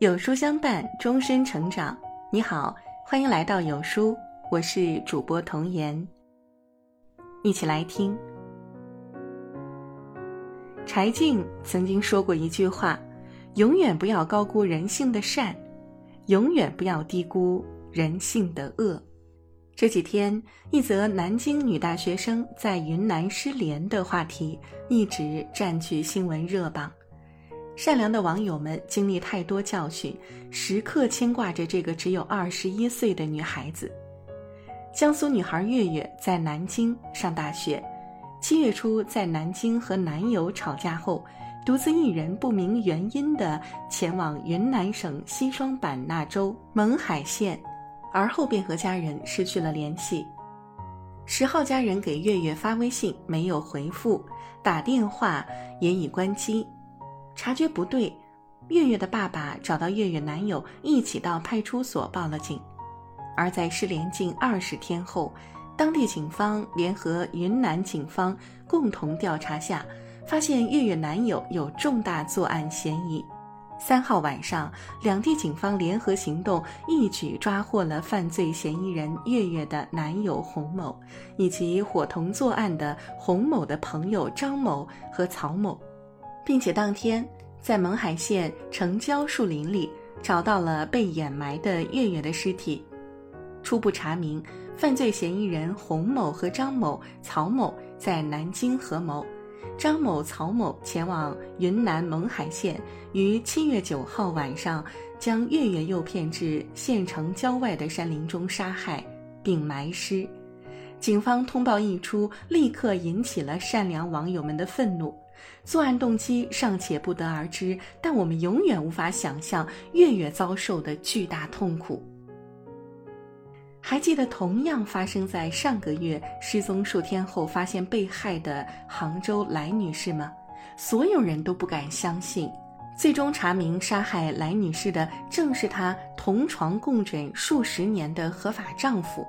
有书相伴，终身成长。你好，欢迎来到有书，我是主播童言。一起来听。柴静曾经说过一句话：“永远不要高估人性的善，永远不要低估人性的恶。”这几天，一则南京女大学生在云南失联的话题一直占据新闻热榜。善良的网友们经历太多教训，时刻牵挂着这个只有二十一岁的女孩子。江苏女孩月月在南京上大学，七月初在南京和男友吵架后，独自一人不明原因的前往云南省西双版纳州勐海县，而后便和家人失去了联系。十号，家人给月月发微信没有回复，打电话也已关机。察觉不对，月月的爸爸找到月月男友，一起到派出所报了警。而在失联近二十天后，当地警方联合云南警方共同调查下，发现月月男友有重大作案嫌疑。三号晚上，两地警方联合行动，一举抓获了犯罪嫌疑人月月的男友洪某，以及伙同作案的洪某的朋友张某和曹某。并且当天在勐海县城郊树林里找到了被掩埋的月月的尸体。初步查明，犯罪嫌疑人洪某和张某、曹某在南京合谋，张某、曹某前往云南勐海县，于七月九号晚上将月月诱骗至县城郊外的山林中杀害，并埋尸。警方通报一出，立刻引起了善良网友们的愤怒。作案动机尚且不得而知，但我们永远无法想象月月遭受的巨大痛苦。还记得同样发生在上个月失踪数天后发现被害的杭州来女士吗？所有人都不敢相信，最终查明杀害来女士的正是她同床共枕数十年的合法丈夫。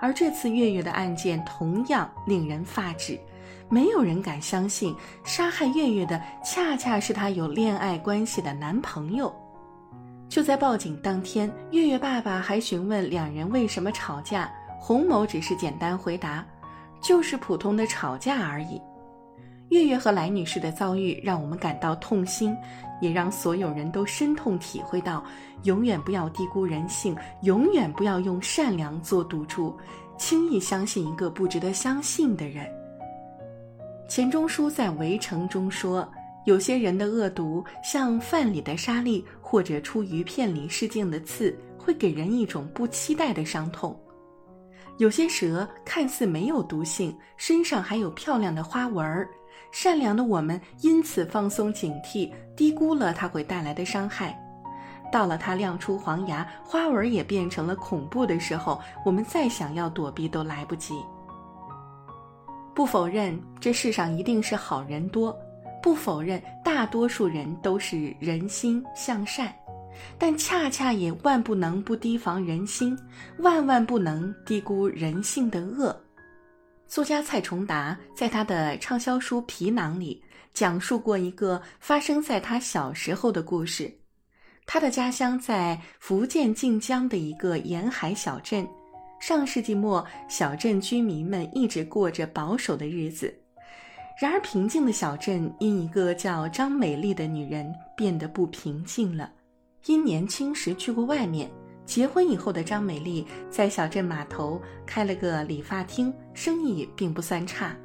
而这次月月的案件同样令人发指。没有人敢相信，杀害月月的恰恰是她有恋爱关系的男朋友。就在报警当天，月月爸爸还询问两人为什么吵架，洪某只是简单回答：“就是普通的吵架而已。”月月和来女士的遭遇让我们感到痛心，也让所有人都深痛体会到：永远不要低估人性，永远不要用善良做赌注，轻易相信一个不值得相信的人。钱钟书在《围城》中说：“有些人的恶毒，像饭里的沙粒，或者出鱼片里试镜的刺，会给人一种不期待的伤痛。有些蛇看似没有毒性，身上还有漂亮的花纹儿，善良的我们因此放松警惕，低估了它会带来的伤害。到了它亮出黄牙，花纹也变成了恐怖的时候，我们再想要躲避都来不及。”不否认这世上一定是好人多，不否认大多数人都是人心向善，但恰恰也万不能不提防人心，万万不能低估人性的恶。作家蔡崇达在他的畅销书《皮囊》里讲述过一个发生在他小时候的故事。他的家乡在福建晋江的一个沿海小镇。上世纪末，小镇居民们一直过着保守的日子。然而，平静的小镇因一个叫张美丽的女人变得不平静了。因年轻时去过外面，结婚以后的张美丽在小镇码头开了个理发厅，生意并不算差。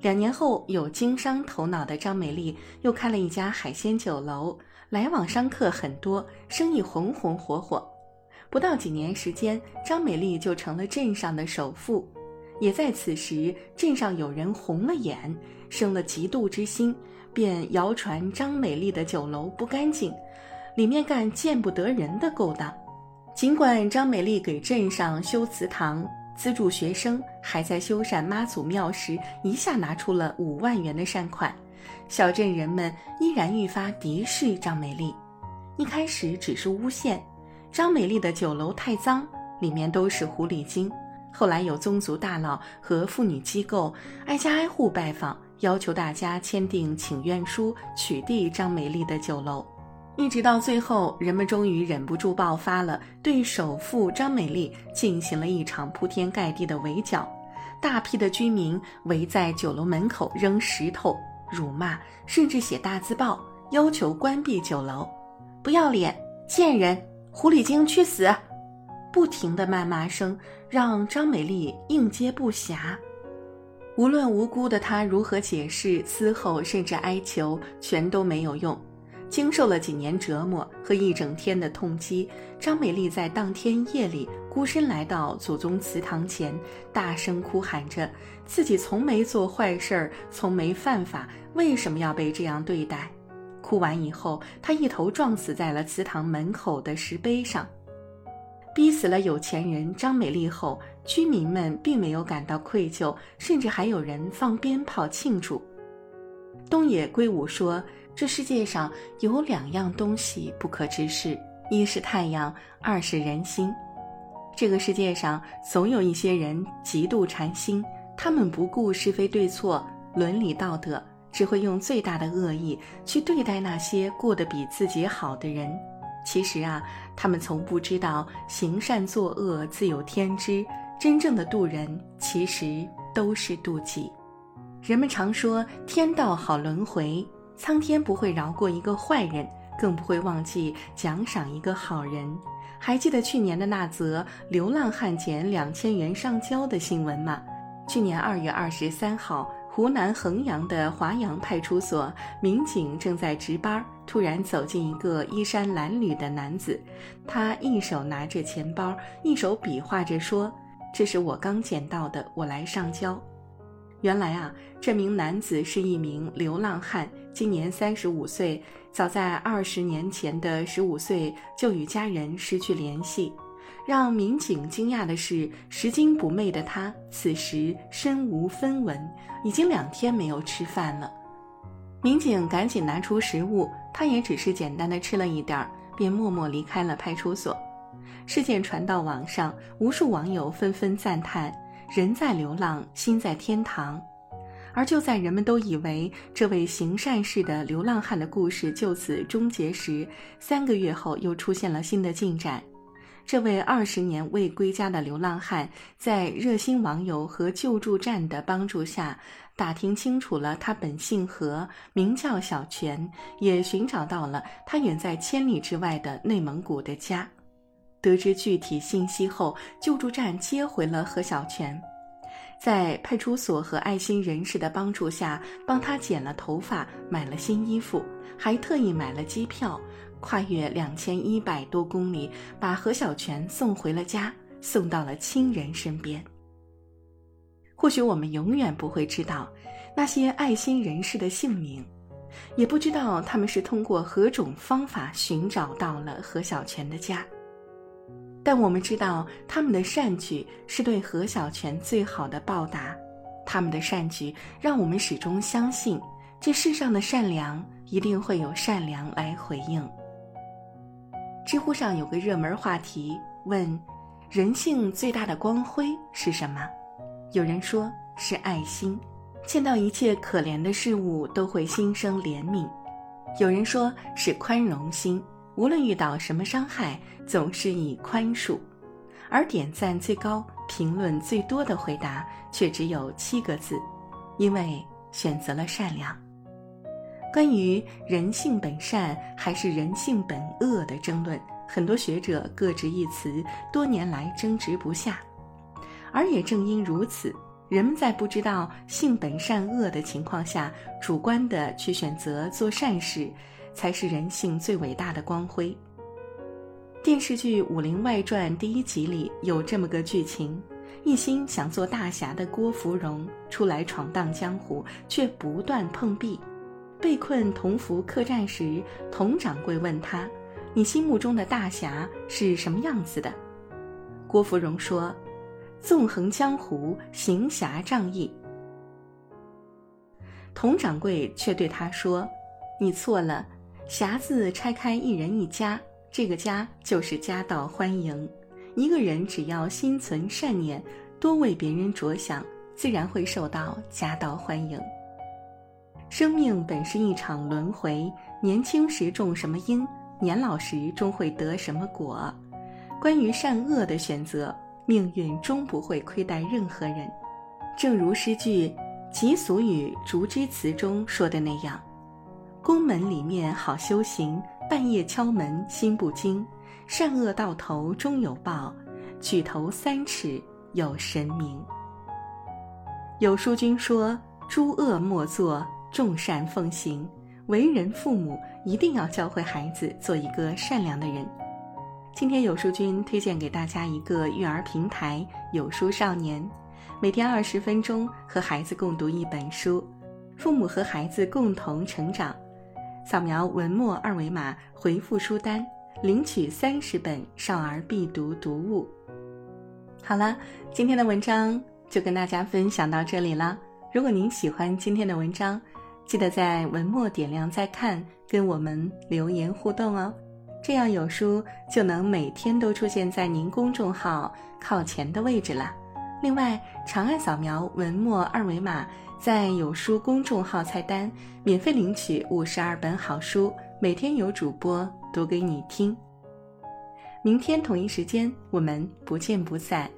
两年后，有经商头脑的张美丽又开了一家海鲜酒楼，来往商客很多，生意红红火火。不到几年时间，张美丽就成了镇上的首富。也在此时，镇上有人红了眼，生了嫉妒之心，便谣传张美丽的酒楼不干净，里面干见不得人的勾当。尽管张美丽给镇上修祠堂、资助学生，还在修缮妈祖庙时一下拿出了五万元的善款，小镇人们依然愈发敌视张美丽。一开始只是诬陷。张美丽的酒楼太脏，里面都是狐狸精。后来有宗族大佬和妇女机构挨家挨户拜访，要求大家签订请愿书，取缔张美丽的酒楼。一直到最后，人们终于忍不住爆发了，对首富张美丽进行了一场铺天盖地的围剿。大批的居民围在酒楼门口扔石头、辱骂，甚至写大字报要求关闭酒楼。不要脸、贱人、狐狸精，去死！不停的谩骂声让张美丽应接不暇。无论无辜的她如何解释、嘶吼，甚至哀求，全都没有用。经受了几年折磨和一整天的痛击，张美丽在当天夜里孤身来到祖宗祠堂前，大声哭喊着：“自己从没做坏事儿，从没犯法，为什么要被这样对待？”哭完以后，他一头撞死在了祠堂门口的石碑上。逼死了有钱人张美丽后，居民们并没有感到愧疚，甚至还有人放鞭炮庆祝。东野圭吾说。这世界上有两样东西不可直视，一是太阳，二是人心。这个世界上总有一些人极度馋心，他们不顾是非对错、伦理道德，只会用最大的恶意去对待那些过得比自己好的人。其实啊，他们从不知道行善作恶自有天知，真正的渡人其实都是渡己。人们常说天道好轮回。苍天不会饶过一个坏人，更不会忘记奖赏一个好人。还记得去年的那则流浪汉捡两千元上交的新闻吗？去年二月二十三号，湖南衡阳的华阳派出所民警正在值班，突然走进一个衣衫褴褛的男子，他一手拿着钱包，一手比划着说：“这是我刚捡到的，我来上交。”原来啊，这名男子是一名流浪汉，今年三十五岁。早在二十年前的十五岁就与家人失去联系。让民警惊讶的是，拾金不昧的他此时身无分文，已经两天没有吃饭了。民警赶紧拿出食物，他也只是简单的吃了一点儿，便默默离开了派出所。事件传到网上，无数网友纷纷赞叹。人在流浪，心在天堂。而就在人们都以为这位行善事的流浪汉的故事就此终结时，三个月后又出现了新的进展。这位二十年未归家的流浪汉，在热心网友和救助站的帮助下，打听清楚了他本姓何，名叫小泉，也寻找到了他远在千里之外的内蒙古的家。得知具体信息后，救助站接回了何小泉，在派出所和爱心人士的帮助下，帮他剪了头发，买了新衣服，还特意买了机票，跨越两千一百多公里，把何小泉送回了家，送到了亲人身边。或许我们永远不会知道那些爱心人士的姓名，也不知道他们是通过何种方法寻找到了何小泉的家。但我们知道，他们的善举是对何小泉最好的报答。他们的善举让我们始终相信，这世上的善良一定会有善良来回应。知乎上有个热门话题问：“人性最大的光辉是什么？”有人说是爱心，见到一切可怜的事物都会心生怜悯；有人说是宽容心。无论遇到什么伤害，总是以宽恕，而点赞最高、评论最多的回答却只有七个字：因为选择了善良。关于人性本善还是人性本恶的争论，很多学者各执一词，多年来争执不下。而也正因如此，人们在不知道性本善恶的情况下，主观的去选择做善事。才是人性最伟大的光辉。电视剧《武林外传》第一集里有这么个剧情：一心想做大侠的郭芙蓉出来闯荡江湖，却不断碰壁。被困同福客栈时，佟掌柜问他：“你心目中的大侠是什么样子的？”郭芙蓉说：“纵横江湖，行侠仗义。”佟掌柜却对他说：“你错了。”匣子拆开，一人一家，这个家就是家道欢迎。一个人只要心存善念，多为别人着想，自然会受到家道欢迎。生命本是一场轮回，年轻时种什么因，年老时终会得什么果？关于善恶的选择，命运终不会亏待任何人。正如诗句《及俗语·竹枝词》中说的那样：“宫门里面好修行，半夜敲门心不惊。善恶到头终有报，举头三尺有神明。”有书君说：“诸恶莫作，众善奉行。为人父母一定要教会孩子做一个善良的人。”今天有书君推荐给大家一个育儿平台“有书少年”，每天二十分钟和孩子共读一本书，父母和孩子共同成长。扫描文末二维码回复书单，领取三十本少儿必读读物。好了，今天的文章。就跟大家分享到这里了。如果您喜欢今天的文章，记得在文末点亮再看，跟我们留言互动哦。这样有书就能每天都出现在您公众号靠前的位置了。另外，长按扫描文末二维码，在有书公众号菜单免费领取五十二本好书，每天有主播读给你听。明天同一时间，我们不见不散。